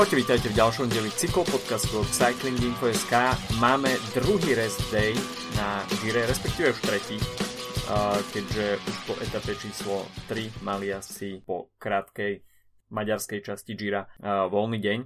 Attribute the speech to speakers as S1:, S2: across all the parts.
S1: Čaute, vítajte v ďalšom dieli cyklopodcastu od Cycling Info.sk. Máme druhý rest day na Gire, respektíve už tretí, keďže už po etape číslo 3 mali asi po krátkej maďarskej časti Gira voľný deň.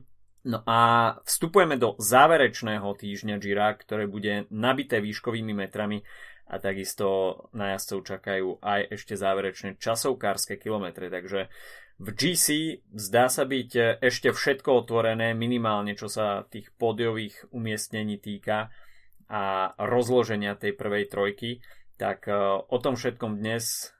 S1: No a vstupujeme do záverečného týždňa Gira, ktoré bude nabité výškovými metrami a takisto na jazdcov čakajú aj ešte záverečné časovkárske kilometre, takže v GC zdá sa byť e, ešte všetko otvorené, minimálne čo sa tých pódiových umiestnení týka a rozloženia tej prvej trojky. Tak e, o tom všetkom dnes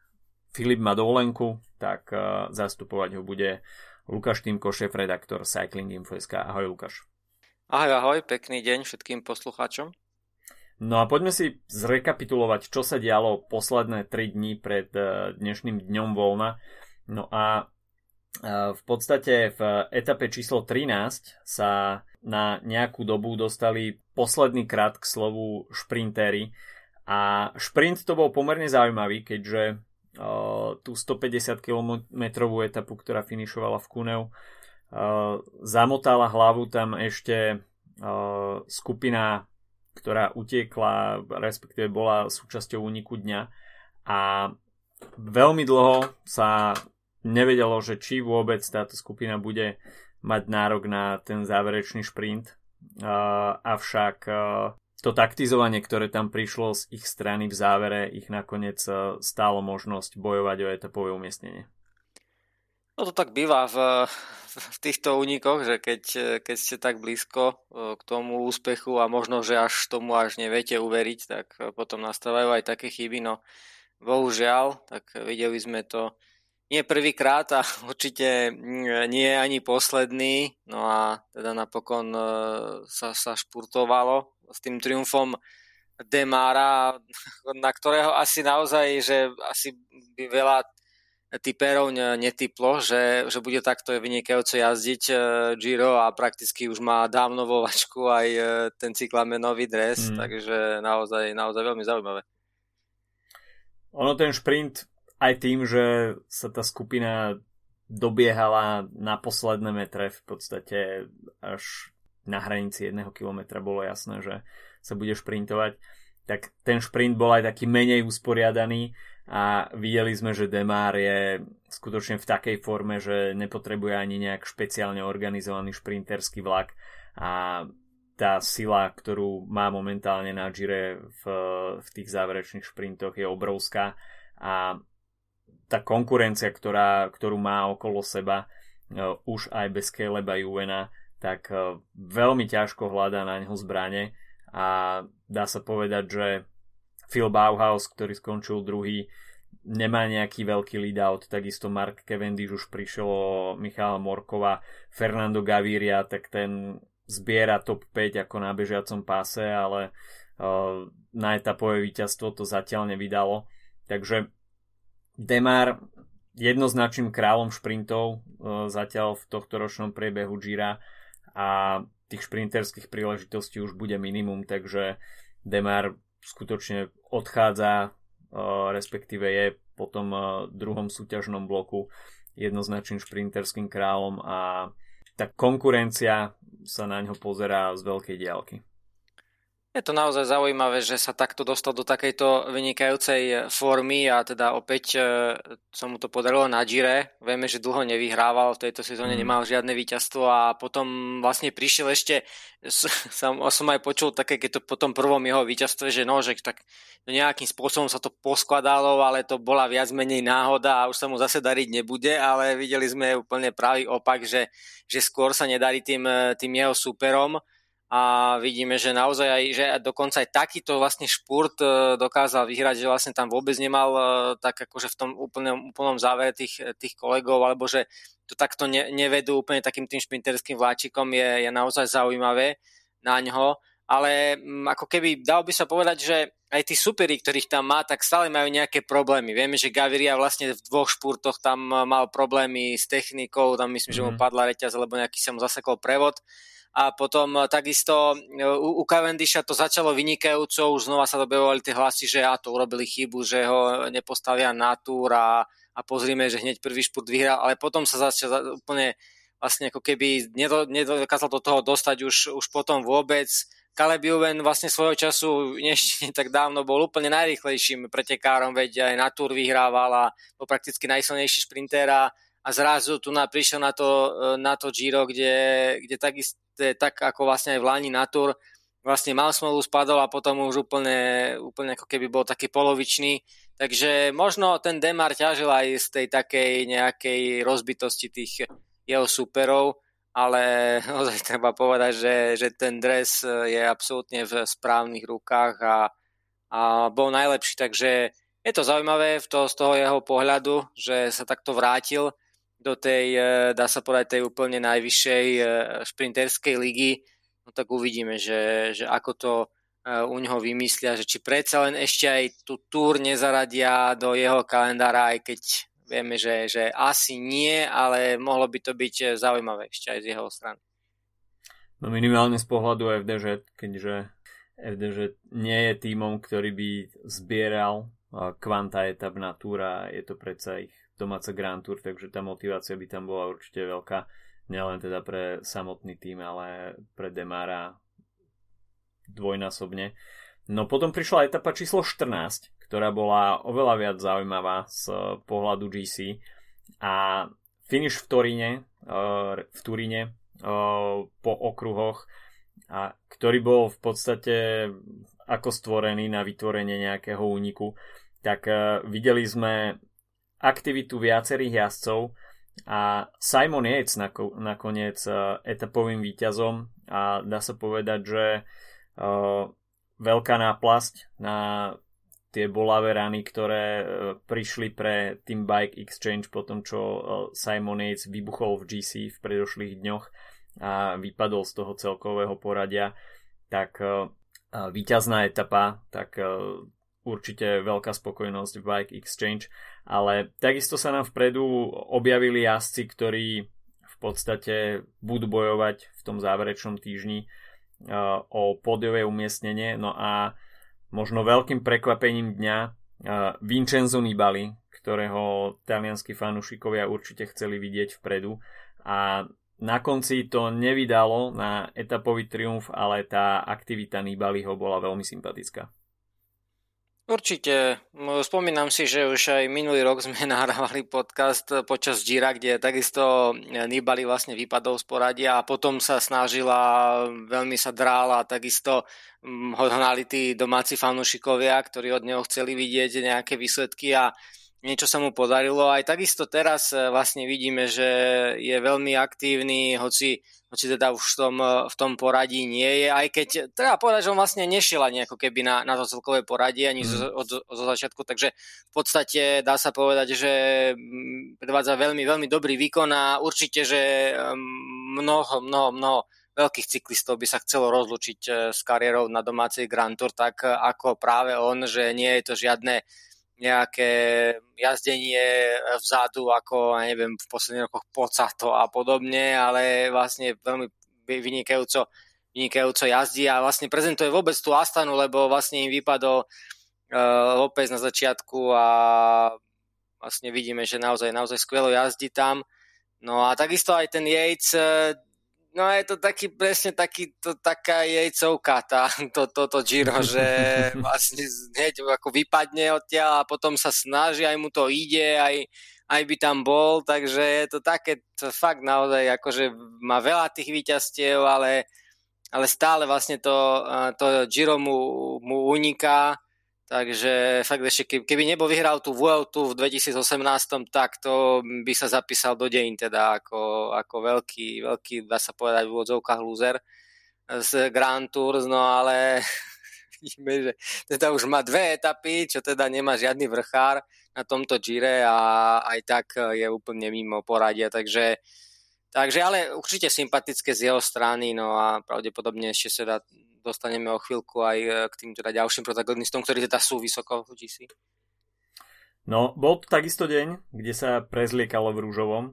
S1: Filip má dovolenku, tak e, zastupovať ho bude Lukáš Týmko, šéf-redaktor Cycling Info.sk. Ahoj Lukáš.
S2: Ahoj, ahoj, pekný deň všetkým poslucháčom.
S1: No a poďme si zrekapitulovať, čo sa dialo posledné 3 dní pred dnešným dňom voľna. No a v podstate v etape číslo 13 sa na nejakú dobu dostali posledný krát k slovu šprintéry a šprint to bol pomerne zaujímavý, keďže tú 150 km etapu, ktorá finišovala v Kuneu, zamotala hlavu tam ešte skupina, ktorá utiekla, respektíve bola súčasťou úniku dňa. A veľmi dlho sa nevedelo, že či vôbec táto skupina bude mať nárok na ten záverečný šprint. Avšak to taktizovanie, ktoré tam prišlo z ich strany v závere, ich nakoniec uh, stálo možnosť bojovať o etapové umiestnenie.
S2: No to tak býva v, v týchto únikoch, že keď, keď ste tak blízko k tomu úspechu a možno, že až tomu až neviete uveriť, tak potom nastávajú aj také chyby. No bohužiaľ, tak videli sme to nie prvýkrát a určite nie ani posledný. No a teda napokon e, sa, sa špurtovalo s tým triumfom Demára, na ktorého asi naozaj, že asi by veľa typerov netyplo, že, že bude takto vynikajúco jazdiť e, Giro a prakticky už má dávno vo vačku aj e, ten cyklamenový dres, mm. takže naozaj, naozaj veľmi zaujímavé.
S1: Ono ten šprint aj tým, že sa tá skupina dobiehala na posledné metre v podstate až na hranici jedného kilometra bolo jasné, že sa bude šprintovať, tak ten šprint bol aj taký menej usporiadaný a videli sme, že Demar je skutočne v takej forme, že nepotrebuje ani nejak špeciálne organizovaný šprinterský vlak a tá sila, ktorú má momentálne na Gire v, v tých záverečných šprintoch je obrovská a tá konkurencia, ktorá, ktorú má okolo seba, uh, už aj bez Caleba Juvena, tak uh, veľmi ťažko hľadá na neho zbrane a dá sa povedať, že Phil Bauhaus, ktorý skončil druhý, nemá nejaký veľký lead out, takisto Mark Cavendish už prišiel o Michala Morkova, Fernando Gaviria, tak ten zbiera top 5 ako na bežiacom páse, ale uh, na etapové víťazstvo to zatiaľ nevydalo. Takže Demar jednoznačným kráľom šprintov e, zatiaľ v tohto ročnom priebehu Gira a tých šprinterských príležitostí už bude minimum, takže Demar skutočne odchádza, e, respektíve je po tom e, druhom súťažnom bloku jednoznačným šprinterským kráľom a tá konkurencia sa na ňo pozerá z veľkej diálky.
S2: Je to naozaj zaujímavé, že sa takto dostal do takejto vynikajúcej formy a teda opäť e, sa mu to podarilo na Gire. Vieme, že dlho nevyhrával, v tejto sezóne mm. nemal žiadne víťazstvo a potom vlastne prišiel ešte, som, som aj počul také, keď to po tom prvom jeho víťazstve, že no, že tak nejakým spôsobom sa to poskladalo, ale to bola viac menej náhoda a už sa mu zase dariť nebude, ale videli sme úplne pravý opak, že, že skôr sa nedarí tým, tým jeho súperom a vidíme, že naozaj aj, že dokonca aj takýto vlastne špurt e, dokázal vyhrať, že vlastne tam vôbec nemal e, tak akože v tom úplnom, úplnom závere tých, tých kolegov, alebo že to takto ne, nevedú úplne takým tým šprinterským vláčikom je, je naozaj zaujímavé na ňo, ale mm, ako keby dal by sa povedať, že aj tí superi, ktorých tam má, tak stále majú nejaké problémy. Vieme, že Gaviria vlastne v dvoch špurtoch tam mal problémy s technikou, tam myslím, mm. že mu mhm. padla reťaz, alebo nejaký sa mu zasekol prevod a potom e, takisto e, u, u Cavendisha to začalo vynikajúco, už znova sa dobevovali tie hlasy, že a to urobili chybu, že ho nepostavia na túr a, a pozrime, že hneď prvý špurt vyhral, ale potom sa začal úplne vlastne ako keby nedokázal do toho dostať už, už potom vôbec. Caleb Juven vlastne svojho času ešte tak dávno bol úplne najrychlejším pretekárom, veď aj na Tour vyhrával a bol prakticky najsilnejší šprinter a, a zrazu tu prišiel na to, na to Giro, kde, kde takisto, tak ako vlastne aj v Lani na Tour, vlastne mal smolu, spadol a potom už úplne, úplne ako keby bol taký polovičný. Takže možno ten Demar ťažil aj z tej takej nejakej rozbitosti tých jeho superov, ale naozaj treba povedať, že, že ten dres je absolútne v správnych rukách a, a bol najlepší, takže je to zaujímavé to, z toho jeho pohľadu, že sa takto vrátil do tej, e, dá sa povedať, tej úplne najvyššej e, šprinterskej ligy, no tak uvidíme, že, že ako to e, u neho vymyslia, že či predsa len ešte aj tú túr nezaradia do jeho kalendára, aj keď vieme, že, že asi nie, ale mohlo by to byť zaujímavé ešte aj z jeho strany.
S1: No minimálne z pohľadu FDŽ, keďže FDŽ nie je týmom, ktorý by zbieral kvanta etap na túr a je to predsa ich domáca Grand Tour, takže tá motivácia by tam bola určite veľká, nielen teda pre samotný tým, ale pre Demara dvojnásobne. No potom prišla etapa číslo 14, ktorá bola oveľa viac zaujímavá z pohľadu GC a finish v Turíne, eh, v Turíne eh, po okruhoch, a ktorý bol v podstate ako stvorený na vytvorenie nejakého úniku, tak eh, videli sme aktivitu viacerých jazdcov a Simon Yates nakoniec etapovým výťazom a dá sa povedať, že veľká náplasť na tie bolavé rany, ktoré e, prišli pre Team Bike Exchange po tom, čo e, Simon Yates vybuchol v GC v predošlých dňoch a vypadol z toho celkového poradia, tak e, víťazná etapa, tak určite veľká spokojnosť v Bike Exchange, ale takisto sa nám vpredu objavili jazdci, ktorí v podstate budú bojovať v tom záverečnom týždni o pódiové umiestnenie. No a možno veľkým prekvapením dňa Vincenzo Nibali, ktorého talianskí fanúšikovia určite chceli vidieť vpredu a na konci to nevydalo na etapový triumf, ale tá aktivita Nibaliho bola veľmi sympatická.
S2: Určite. Spomínam si, že už aj minulý rok sme nahrávali podcast počas Gira, kde takisto Nibali vlastne vypadol z poradia a potom sa snažila, veľmi sa drála a takisto ho hnali tí domáci fanúšikovia, ktorí od neho chceli vidieť nejaké výsledky a niečo sa mu podarilo. Aj takisto teraz e, vlastne vidíme, že je veľmi aktívny, hoci, hoci teda už v tom, e, v tom poradí nie je, aj keď treba povedať, že on vlastne nešiel ani ako keby na, na to celkové poradie, ani mm. zo, od, od začiatku, takže v podstate dá sa povedať, že mm, predvádza veľmi, veľmi dobrý výkon a určite, že mnoho, mnoho, mnoho veľkých cyklistov by sa chcelo rozlučiť e, s kariérou na domácej Grand Tour, tak ako práve on, že nie je to žiadne nejaké jazdenie vzadu, ako, ja neviem, v posledných rokoch Pocato a podobne, ale vlastne veľmi vynikajúco, vynikajúco jazdí a vlastne prezentuje vôbec tú Astanu, lebo vlastne im vypadol uh, López na začiatku a vlastne vidíme, že naozaj, naozaj skvelo jazdí tam. No a takisto aj ten Yates No je to taký, presne taký, to, taká jejcovka, tá, to, to, to Giro, že vlastne hneď ako vypadne odtiaľ a potom sa snaží, aj mu to ide, aj, aj by tam bol, takže je to také, to fakt naozaj, akože má veľa tých výťastiev, ale, ale stále vlastne to, to Giro mu, mu uniká Takže fakt ešte, keby nebol vyhral tú Vueltu v 2018, tak to by sa zapísal do dejín teda ako, ako veľký, veľký, dá sa povedať v úvodzovkách loser z Grand Tours, no ale vidíme, že teda už má dve etapy, čo teda nemá žiadny vrchár na tomto Gire a aj tak je úplne mimo poradia, takže Takže ale určite sympatické z jeho strany, no a pravdepodobne ešte sa dá dostaneme o chvíľku aj e, k tým teda ďalším protagonistom, ktorí teda sú vysoko v GC.
S1: No, bol to takisto deň, kde sa prezliekalo v rúžovom, e,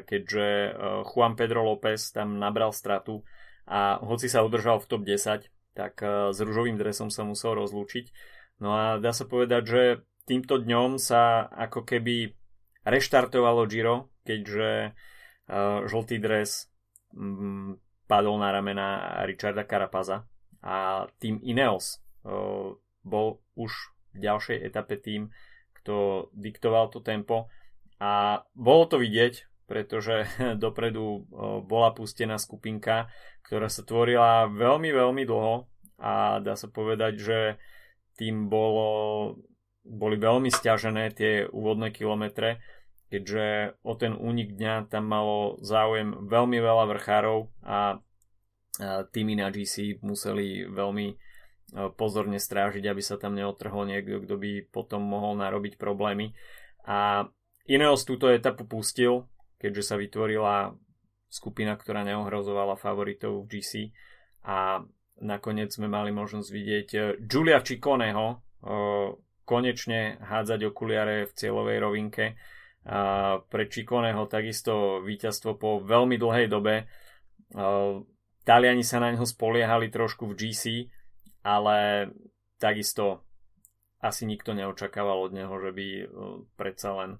S1: keďže e, Juan Pedro López tam nabral stratu a hoci sa udržal v top 10, tak s rúžovým dresom sa musel rozlúčiť. No a dá sa povedať, že týmto dňom sa ako keby reštartovalo Giro, keďže žltý dres padol na ramena Richarda Carapaza a tým Ineos bol už v ďalšej etape tým, kto diktoval to tempo. A bolo to vidieť, pretože dopredu bola pustená skupinka, ktorá sa tvorila veľmi, veľmi dlho. A dá sa povedať, že tým bolo, boli veľmi stiažené tie úvodné kilometre, keďže o ten únik dňa tam malo záujem veľmi veľa vrchárov a týmy na GC museli veľmi pozorne strážiť, aby sa tam neotrhol niekto, kto by potom mohol narobiť problémy. A Ineos túto etapu pustil, keďže sa vytvorila skupina, ktorá neohrozovala favoritov v GC a nakoniec sme mali možnosť vidieť Giulia Cicconeho konečne hádzať okuliare v cieľovej rovinke. Pre Cicconeho takisto víťazstvo po veľmi dlhej dobe. Taliani sa na neho spoliehali trošku v GC, ale takisto asi nikto neočakával od neho, že by predsa len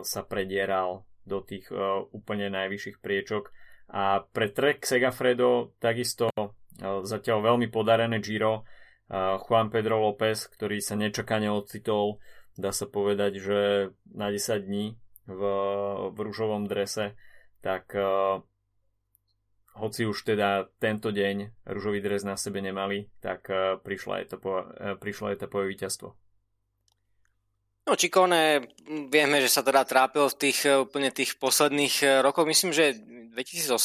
S1: sa predieral do tých úplne najvyšších priečok. A pre Trek Segafredo takisto zatiaľ veľmi podarené Giro. Juan Pedro López, ktorý sa nečakane ocitol, dá sa povedať, že na 10 dní v, v rúžovom drese, tak hoci už teda tento deň rúžový dres na sebe nemali, tak uh, prišla, etapo, uh, prišla etapové víťazstvo.
S2: No Čikone, vieme, že sa teda trápil v tých úplne tých posledných rokoch. Myslím, že v 2018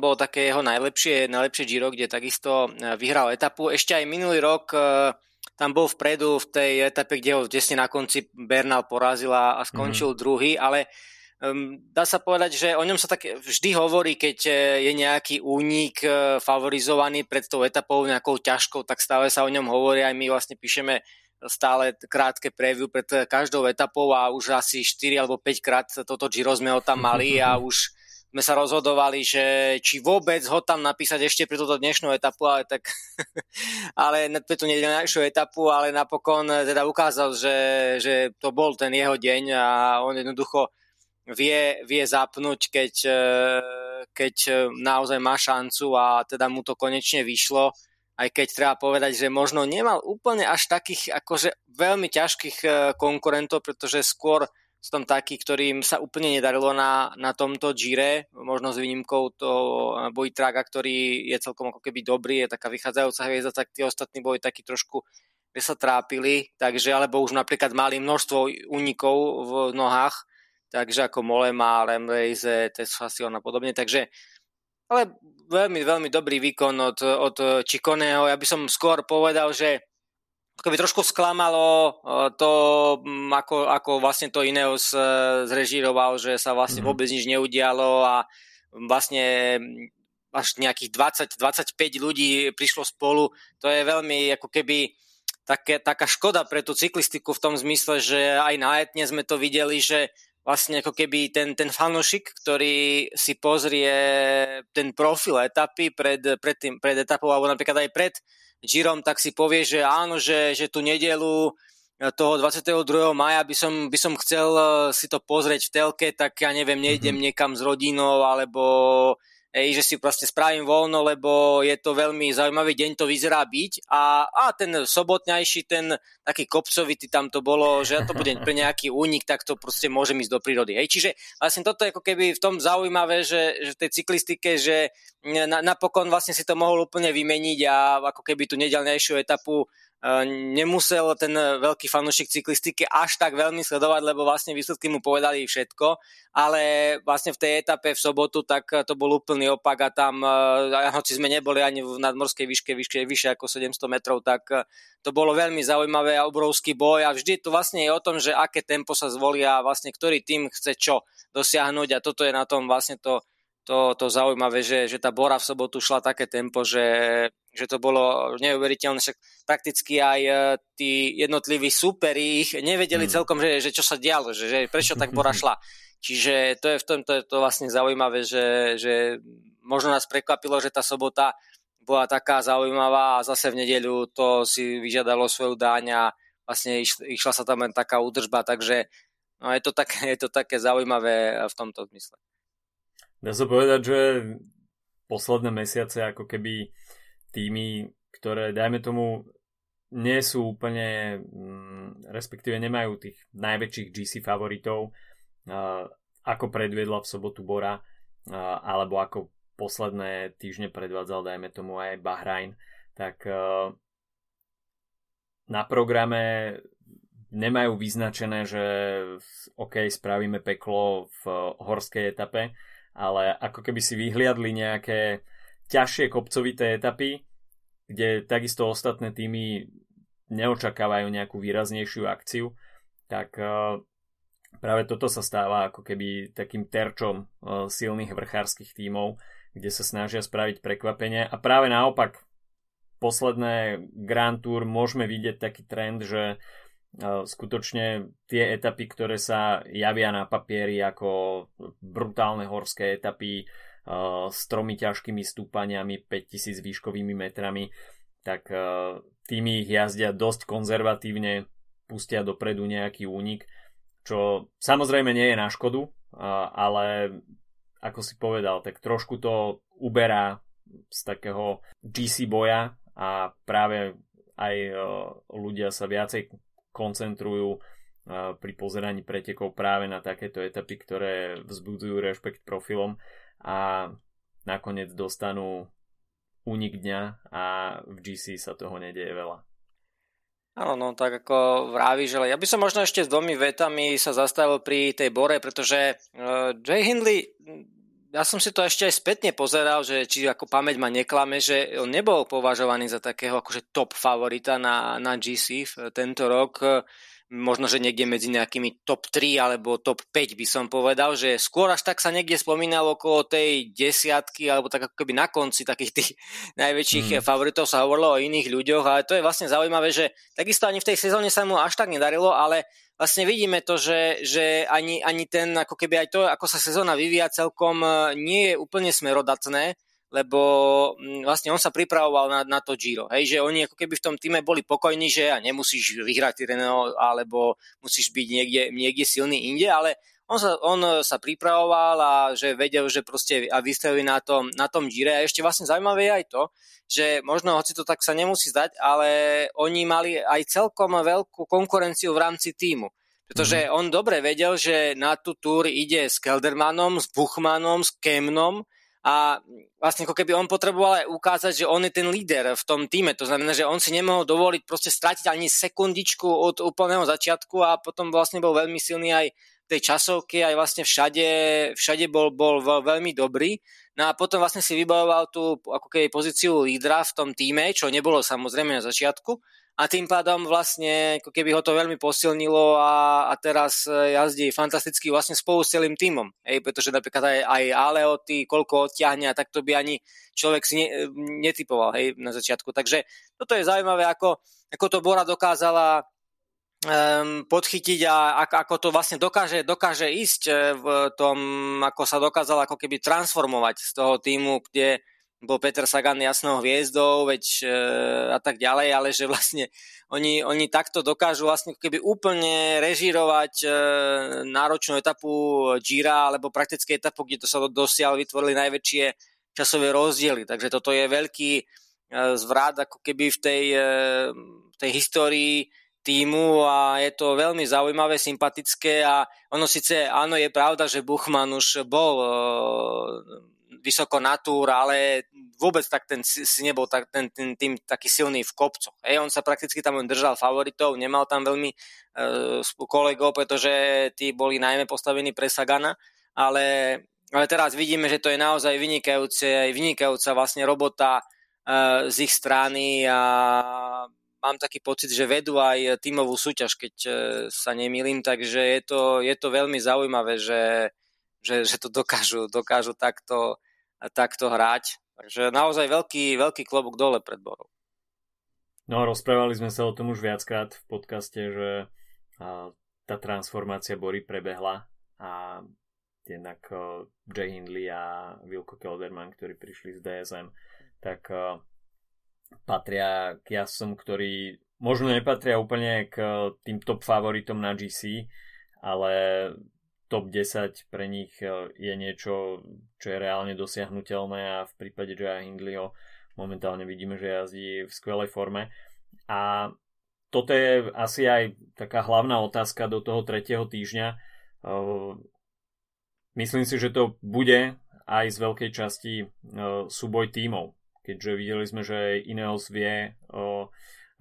S2: bolo také jeho najlepšie, najlepšie Giro, kde takisto vyhral etapu. Ešte aj minulý rok tam bol vpredu v tej etape, kde ho tesne na konci Bernal porazila a skončil mm-hmm. druhý, ale um, dá sa povedať, že o ňom sa tak vždy hovorí, keď e, je nejaký únik e, favorizovaný pred tou etapou nejakou ťažkou, tak stále sa o ňom hovorí, aj my vlastne píšeme stále krátke preview pred každou etapou a už asi 4 alebo 5 krát toto Giro sme ho tam mali a už sme sa rozhodovali, že či vôbec ho tam napísať ešte pre túto dnešnú etapu, ale tak ale pre tú nedelnejšiu etapu, ale napokon teda ukázal, že, že to bol ten jeho deň a on jednoducho vie, vie zapnúť, keď, e, keď naozaj má šancu a teda mu to konečne vyšlo. Aj keď treba povedať, že možno nemal úplne až takých akože veľmi ťažkých e, konkurentov, pretože skôr sú tam takí, ktorým sa úplne nedarilo na, na tomto Gire, možno s výnimkou toho Bojtraga, ktorý je celkom ako keby dobrý, je taká vychádzajúca hviezda, tak tí ostatní boli takí trošku kde sa trápili, takže, alebo už napríklad mali množstvo únikov v nohách, takže ako Molema, Lemrejze, Tesfasion a podobne, takže ale veľmi, veľmi dobrý výkon od, od Čikoného. Ja by som skôr povedal, že by trošku sklamalo to, ako, ako vlastne to Ineos e, zrežíroval, že sa vlastne mm. vôbec nič neudialo a vlastne až nejakých 20-25 ľudí prišlo spolu. To je veľmi ako keby také, taká škoda pre tú cyklistiku v tom zmysle, že aj na etne sme to videli, že vlastne ako keby ten, ten fanošik, ktorý si pozrie ten profil etapy pred, pred, tým, pred etapou, alebo napríklad aj pred Girom, tak si povie, že áno, že, že tú nedelu toho 22. maja by som, by som chcel si to pozrieť v telke, tak ja neviem, nejdem mm-hmm. niekam s rodinou, alebo Ej, že si proste spravím voľno, lebo je to veľmi zaujímavý deň, to vyzerá byť. A, a ten sobotňajší, ten taký kopcovitý tam to bolo, že to budem pre nejaký únik, tak to proste môžem ísť do prírody. Hej, čiže vlastne toto je ako keby v tom zaujímavé, že, že v tej cyklistike, že na, napokon vlastne si to mohol úplne vymeniť a ako keby tú nedelnejšiu etapu nemusel ten veľký fanúšik cyklistiky až tak veľmi sledovať, lebo vlastne výsledky mu povedali všetko, ale vlastne v tej etape v sobotu tak to bol úplný opak a tam, hoci sme neboli ani v nadmorskej výške, výške vyššie ako 700 metrov, tak to bolo veľmi zaujímavé a obrovský boj a vždy to vlastne je o tom, že aké tempo sa zvolia a vlastne ktorý tým chce čo dosiahnuť a toto je na tom vlastne to to, to zaujímavé, že, že tá Bora v sobotu šla také tempo, že, že to bolo neuveriteľné, však prakticky aj e, tí jednotliví súperi ich nevedeli hmm. celkom, že, že čo sa dialo, že, že prečo tak Bora šla. Čiže to je v tom to je to vlastne zaujímavé, že, že možno nás prekvapilo, že tá sobota bola taká zaujímavá a zase v nedeľu to si vyžiadalo svoju dáň a vlastne išla sa tam len taká údržba, takže no, je, to také, je to také zaujímavé v tomto zmysle.
S1: Dá sa povedať, že posledné mesiace ako keby týmy, ktoré dajme tomu nie sú úplne, mm, respektíve nemajú tých najväčších GC favoritov, ako predviedla v sobotu Bora, alebo ako posledné týždne predvádzal, dajme tomu aj Bahrajn, tak na programe nemajú vyznačené, že OK, spravíme peklo v horskej etape, ale ako keby si vyhliadli nejaké ťažšie kopcovité etapy, kde takisto ostatné týmy neočakávajú nejakú výraznejšiu akciu, tak uh, práve toto sa stáva ako keby takým terčom uh, silných vrchárskych tímov, kde sa snažia spraviť prekvapenie. A práve naopak posledné Grand Tour môžeme vidieť taký trend, že skutočne tie etapy, ktoré sa javia na papieri ako brutálne horské etapy s tromi ťažkými stúpaniami, 5000 výškovými metrami, tak tými ich jazdia dosť konzervatívne, pustia dopredu nejaký únik, čo samozrejme nie je na škodu, ale ako si povedal, tak trošku to uberá z takého GC boja a práve aj ľudia sa viacej koncentrujú pri pozeraní pretekov práve na takéto etapy, ktoré vzbudzujú rešpekt profilom a nakoniec dostanú únik dňa a v GC sa toho nedieje veľa.
S2: Áno, no tak ako vraví, že ja by som možno ešte s dvomi vetami sa zastavil pri tej Bore, pretože uh, Jay Hindley, ja som si to ešte aj spätne pozeral, že či ako pamäť ma neklame, že on nebol považovaný za takého akože top favorita na, na GC tento rok možno, že niekde medzi nejakými top 3 alebo top 5 by som povedal, že skôr až tak sa niekde spomínalo okolo tej desiatky alebo tak ako keby na konci takých tých najväčších mm. favoritov sa hovorilo o iných ľuďoch, ale to je vlastne zaujímavé, že takisto ani v tej sezóne sa mu až tak nedarilo, ale vlastne vidíme to, že, že ani, ani ten, ako keby aj to, ako sa sezóna vyvíja celkom e, nie je úplne smerodatné, lebo mm, vlastne on sa pripravoval na, na to Giro. Hej, že oni ako keby v tom týme boli pokojní, že nemusíš vyhrať Tirreno alebo musíš byť niekde, niekde silný inde, ale on sa, on sa pripravoval a že vedel, že proste a vystavili na tom, na tom Gire. A ešte vlastne zaujímavé je aj to, že možno, hoci to tak sa nemusí zdať, ale oni mali aj celkom veľkú konkurenciu v rámci týmu. Pretože mm-hmm. on dobre vedel, že na tú túr ide s Keldermanom, s Buchmanom, s Kemnom, a vlastne ako keby on potreboval aj ukázať, že on je ten líder v tom týme. To znamená, že on si nemohol dovoliť proste stratiť ani sekundičku od úplného začiatku a potom vlastne bol veľmi silný aj tej časovke, aj vlastne všade, všade bol, bol veľmi dobrý. No a potom vlastne si vybavoval tú ako keby pozíciu lídra v tom týme, čo nebolo samozrejme na začiatku a tým pádom vlastne ako keby ho to veľmi posilnilo a, a teraz e, jazdí fantasticky vlastne spolu s celým týmom. Hej, pretože napríklad aj, aj Aleoty, koľko odťahne a tak to by ani človek si ne, netypoval hej, na začiatku. Takže toto je zaujímavé, ako, ako to Bora dokázala um, podchytiť a ako, to vlastne dokáže, dokáže ísť e, v tom, ako sa dokázala ako keby transformovať z toho týmu, kde bol Peter Sagan jasnou hviezdou, veď e, a tak ďalej, ale že vlastne oni, oni takto dokážu vlastne keby úplne režírovať e, náročnú etapu Gira alebo praktické etapu, kde to sa dosiaľ vytvorili najväčšie časové rozdiely. Takže toto je veľký e, zvrat ako keby v tej, e, tej histórii týmu a je to veľmi zaujímavé, sympatické a ono síce, áno, je pravda, že Buchman už bol e, vysoko na ale vôbec tak ten si nebol tak, ten, ten tým taký silný v kopcoch. Ej, on sa prakticky tam len držal favoritov, nemal tam veľmi uh, kolegov, pretože tí boli najmä postavení pre Sagana, ale, ale teraz vidíme, že to je naozaj vynikajúce, vynikajúca vlastne robota uh, z ich strany a mám taký pocit, že vedú aj tímovú súťaž, keď uh, sa nemýlim, takže je to, je to veľmi zaujímavé, že, že, že to dokážu, dokážu takto takto hrať. Takže naozaj veľký, veľký klobúk dole pred Borou.
S1: No rozprávali sme sa o tom už viackrát v podcaste, že tá transformácia Bory prebehla a jednak Jay Hindley a Wilco Kelderman, ktorí prišli z DSM, tak patria k jasom, ktorí možno nepatria úplne k tým top favoritom na GC, ale top 10 pre nich je niečo, čo je reálne dosiahnutelné a v prípade Jaya Hindleyho momentálne vidíme, že jazdí v skvelej forme. A toto je asi aj taká hlavná otázka do toho tretieho týždňa. Myslím si, že to bude aj z veľkej časti súboj tímov, keďže videli sme, že Ineos vie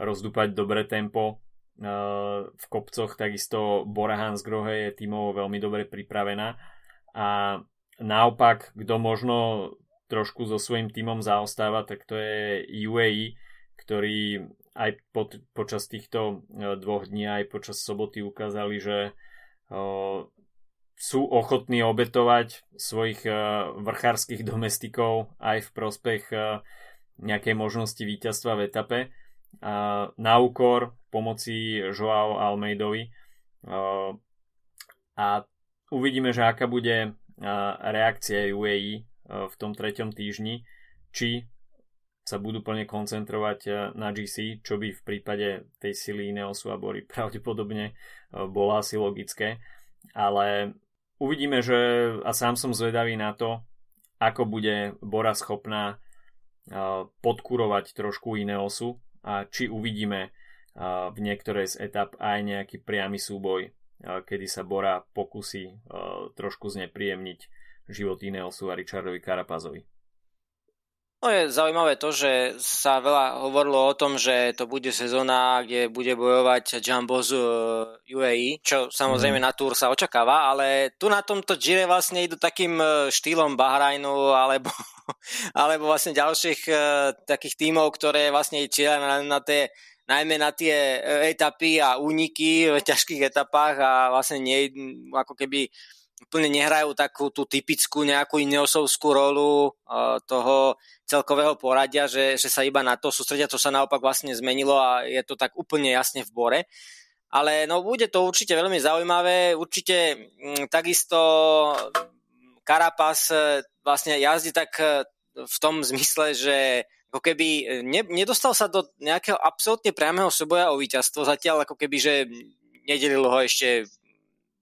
S1: rozdúpať dobré tempo v kopcoch, takisto Bora Hansgrohe je tímovo veľmi dobre pripravená. A naopak, kto možno trošku so svojím tímom zaostáva, tak to je UAE, ktorý aj po, počas týchto e, dvoch dní, aj počas soboty ukázali, že sú ochotní obetovať svojich e, vrchárskych domestikov aj v prospech e, nejakej možnosti víťazstva v etape a, na úkor pomoci Joao Almeidovi a uvidíme, že aká bude reakcia UAE v tom treťom týždni, či sa budú plne koncentrovať e, na GC, čo by v prípade tej sily Ineosu a Bory pravdepodobne e, bolo asi logické. Ale uvidíme, že a sám som zvedavý na to, ako bude Bora schopná podkurovať trošku Ineosu a či uvidíme v niektorej z etap aj nejaký priamy súboj, kedy sa Bora pokusí trošku znepríjemniť život Ineosu a Richardovi Karapazovi.
S2: No je zaujímavé to, že sa veľa hovorilo o tom, že to bude sezóna, kde bude bojovať Jumbo z UAE, čo samozrejme mm. na Tour sa očakáva, ale tu na tomto Gire vlastne idú takým e, štýlom Bahrajnu alebo, alebo vlastne ďalších uh, takých tímov, ktoré vlastne čielia na, na tie najmä na tie etapy a úniky v ťažkých etapách a vlastne nie, ako keby úplne nehrajú takú tú typickú nejakú ineosovskú rolu uh, toho celkového poradia, že, že sa iba na to sústredia, to sa naopak vlastne zmenilo a je to tak úplne jasne v bore. Ale no bude to určite veľmi zaujímavé, určite m, mm, takisto Karapas e, vlastne jazdí tak e, v tom zmysle, že ako keby ne, nedostal sa do nejakého absolútne priamého súboja o víťazstvo zatiaľ, ako keby, že nedelilo ho ešte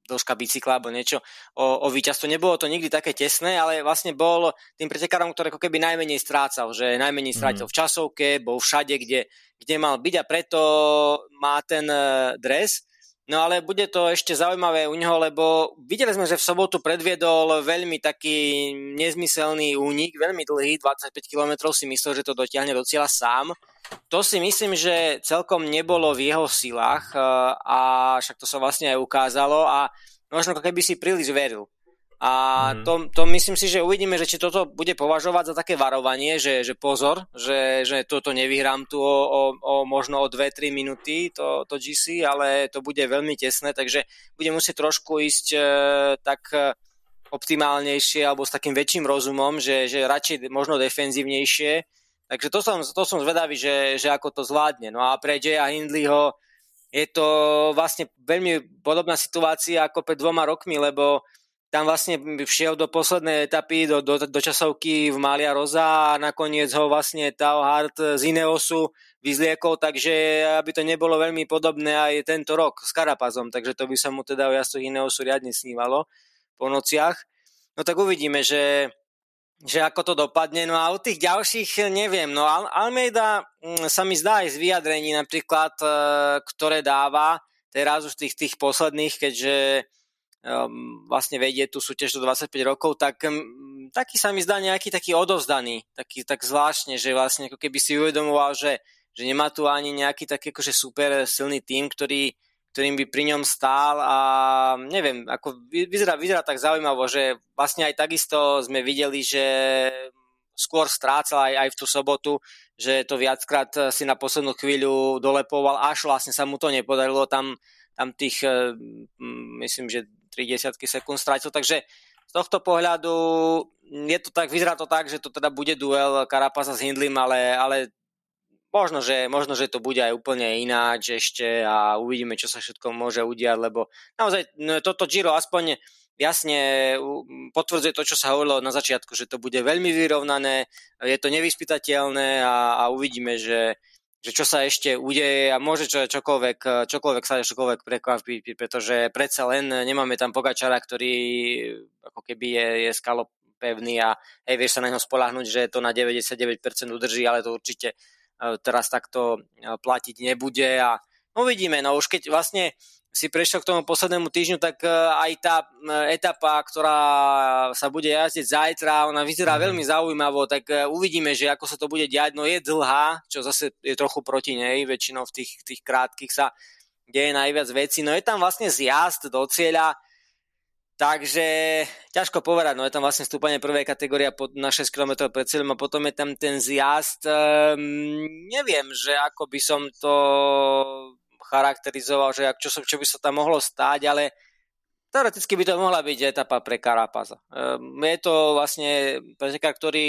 S2: dĺžka bicykla alebo niečo o, o víťazstvo. Nebolo to nikdy také tesné, ale vlastne bol tým pretekárom, ktorý ako keby najmenej strácal, že najmenej strácal mm. v časovke, bol všade, kde, kde mal byť a preto má ten e, dres. No ale bude to ešte zaujímavé u neho, lebo videli sme, že v sobotu predviedol veľmi taký nezmyselný únik, veľmi dlhý, 25 km si myslel, že to dotiahne do cieľa sám. To si myslím, že celkom nebolo v jeho silách e, a však to sa vlastne aj ukázalo a možno keby si príliš veril. A mm. to, to myslím si, že uvidíme, že či toto bude považovať za také varovanie, že, že pozor, že, že toto nevyhrám tu o, o, o možno o 2-3 minúty to, to GC, ale to bude veľmi tesné, takže bude musieť trošku ísť e, tak e, optimálnejšie alebo s takým väčším rozumom, že, že radšej možno defenzívnejšie. Takže to som, to som zvedavý, že, že ako to zvládne. No a pre Jaya Hindleyho je to vlastne veľmi podobná situácia ako pred dvoma rokmi, lebo tam vlastne všiel do poslednej etapy, do, do, do časovky v Malia Roza a nakoniec ho vlastne Tao Hart z Ineosu vyzliekol, takže aby to nebolo veľmi podobné aj tento rok s Karapazom, takže to by sa mu teda o jazdoch Ineosu riadne snívalo po nociach. No tak uvidíme, že, že ako to dopadne. No a u tých ďalších neviem. No Al- Almeida mm, sa mi zdá aj z vyjadrení napríklad, e, ktoré dáva teraz už tých, tých posledných, keďže um, vlastne vedie tú súťaž do 25 rokov, tak um, taký sa mi zdá nejaký taký odovzdaný, taký tak zvláštne, že vlastne ako keby si uvedomoval, že, že nemá tu ani nejaký taký akože super silný tým, ktorý, ktorým by pri ňom stál a neviem, ako vyzerá, vyzerá tak zaujímavo, že vlastne aj takisto sme videli, že skôr strácal aj, aj v tú sobotu, že to viackrát si na poslednú chvíľu dolepoval, až vlastne sa mu to nepodarilo tam, tam tých, eh, myslím, že 3 desiatky sekúnd strátil, takže z tohto pohľadu je to tak, vyzerá to tak, že to teda bude duel Karapasa s Hindlim, ale, ale možno, že, možno, že to bude aj úplne ináč ešte a uvidíme, čo sa všetko môže udiať, lebo naozaj no, toto Giro aspoň jasne potvrdzuje to, čo sa hovorilo na začiatku, že to bude veľmi vyrovnané, je to nevyspytateľné a, a uvidíme, že, že čo sa ešte udeje a môže čo, čokoľvek, čokoľvek sa čokoľvek prekvapiť, pretože predsa len nemáme tam Pogačara, ktorý ako keby je, je skalo pevný a hej, vieš sa na neho spolahnuť, že to na 99% udrží, ale to určite e, teraz takto e, platiť nebude a uvidíme, no už keď vlastne si prešiel k tomu poslednému týždňu, tak e, aj tá etapa, ktorá sa bude jazdiť zajtra, ona vyzerá mm. veľmi zaujímavo, tak uvidíme, že ako sa to bude diať. No je dlhá, čo zase je trochu proti nej, väčšinou v tých, tých krátkých sa deje najviac vecí. No je tam vlastne zjazd do cieľa, Takže ťažko povedať, no je tam vlastne stúpanie prvej kategória na 6 km pred cieľom a potom je tam ten zjazd. Um, neviem, že ako by som to charakterizoval, že čo, čo by sa tam mohlo stáť, ale teoreticky by to mohla byť etapa pre Karapaza. Um, je to vlastne pretekár, ktorý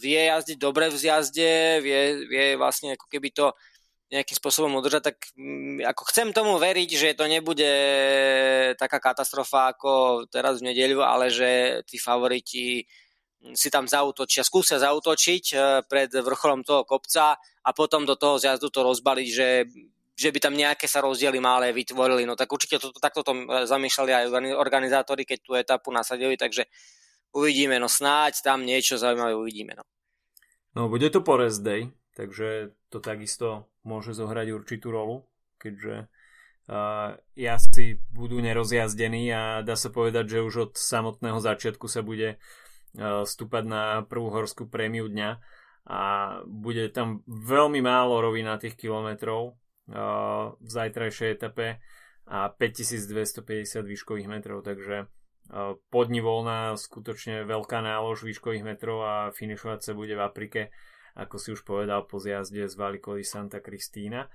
S2: vie jazdiť dobre v zjazde, vie, vie vlastne ako keby to nejakým spôsobom udržať, tak mm, ako chcem tomu veriť, že to nebude taká katastrofa ako teraz v nedeľu, ale že tí favoriti si tam zautočia, skúsia zautočiť e, pred vrcholom toho kopca a potom do toho zjazdu to rozbaliť, že, že by tam nejaké sa rozdiely malé vytvorili. No tak určite to, takto to e, zamýšľali aj organizátori, keď tú etapu nasadili, takže uvidíme, no snáď tam niečo zaujímavé uvidíme. No,
S1: no bude to po rest day, takže to takisto môže zohrať určitú rolu, keďže uh, jazdci budú nerozjazdení a dá sa povedať, že už od samotného začiatku sa bude uh, stúpať na prvú horskú prémiu dňa a bude tam veľmi málo rovinatých kilometrov uh, v zajtrajšej etape a 5250 výškových metrov, takže podni voľná skutočne veľká nálož výškových metrov a finišovať sa bude v Afrike ako si už povedal po zjazde z Valiko di Santa Cristina.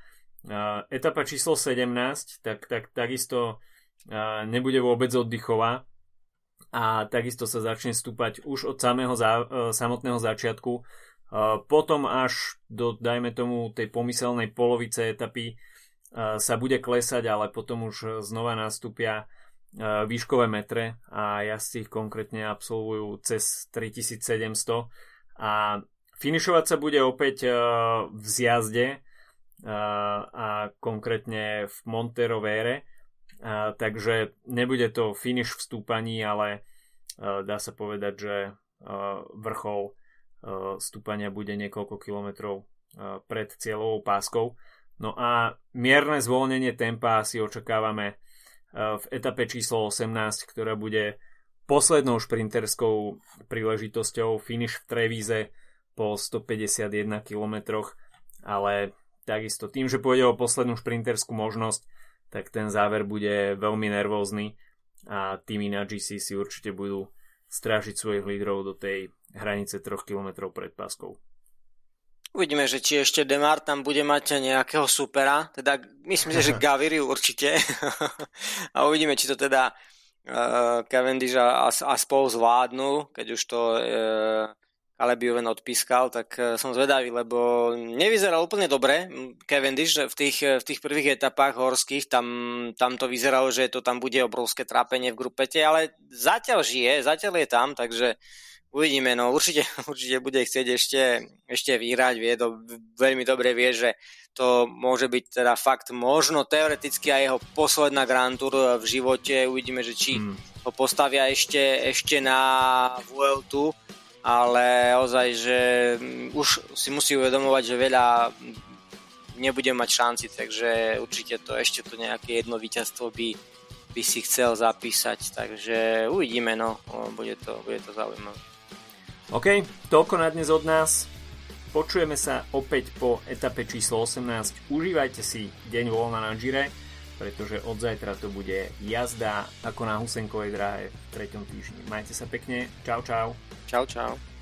S1: Etapa číslo 17, tak, tak takisto nebude vôbec oddychová a takisto sa začne stúpať už od samého samotného začiatku. Potom až do, dajme tomu, tej pomyselnej polovice etapy sa bude klesať, ale potom už znova nastúpia výškové metre a jazdci ich konkrétne absolvujú cez 3700 a Finišovať sa bude opäť v zjazde a konkrétne v Monterovére, uh, takže nebude to finish v stúpaní, ale dá sa povedať, že vrchol stúpania bude niekoľko kilometrov uh, pred cieľovou páskou. No a mierne zvolnenie tempa si očakávame uh, v etape číslo 18, ktorá bude poslednou šprinterskou príležitosťou finish v Trevíze po 151 km, ale takisto tým, že pôjde o poslednú šprinterskú možnosť, tak ten záver bude veľmi nervózny a týmy na GC si určite budú strážiť svojich lídrov do tej hranice 3 km pred páskou.
S2: Uvidíme, že či ešte Demar tam bude mať nejakého supera, teda myslím si, že Gaviri určite a uvidíme, či to teda uh, Cavendish a, a, a spolu zvládnu, keď už to uh, ale by ju len odpískal, tak e, som zvedavý, lebo nevyzeral úplne dobre. Cavendish v tých, v tých prvých etapách horských, tam, tam to vyzeralo, že to tam bude obrovské trápenie v grupete, ale zatiaľ žije, zatiaľ je tam, takže uvidíme, no určite, určite bude chcieť ešte, ešte vyhrať, vie to, veľmi dobre vie, že to môže byť teda fakt možno teoreticky aj jeho posledná Grand Tour v živote, uvidíme, že či hmm. ho postavia ešte, ešte na Vueltu, ale ozaj, že už si musí uvedomovať, že veľa nebude mať šanci, takže určite to ešte to nejaké jedno víťazstvo by, by si chcel zapísať, takže uvidíme, no, bude to, bude to zaujímavé.
S1: OK, toľko na dnes od nás. Počujeme sa opäť po etape číslo 18. Užívajte si deň voľna na Gire, pretože od zajtra to bude jazda ako na Husenkovej dráhe v treťom týždni. Majte sa pekne, čau čau.
S2: Čau, čau.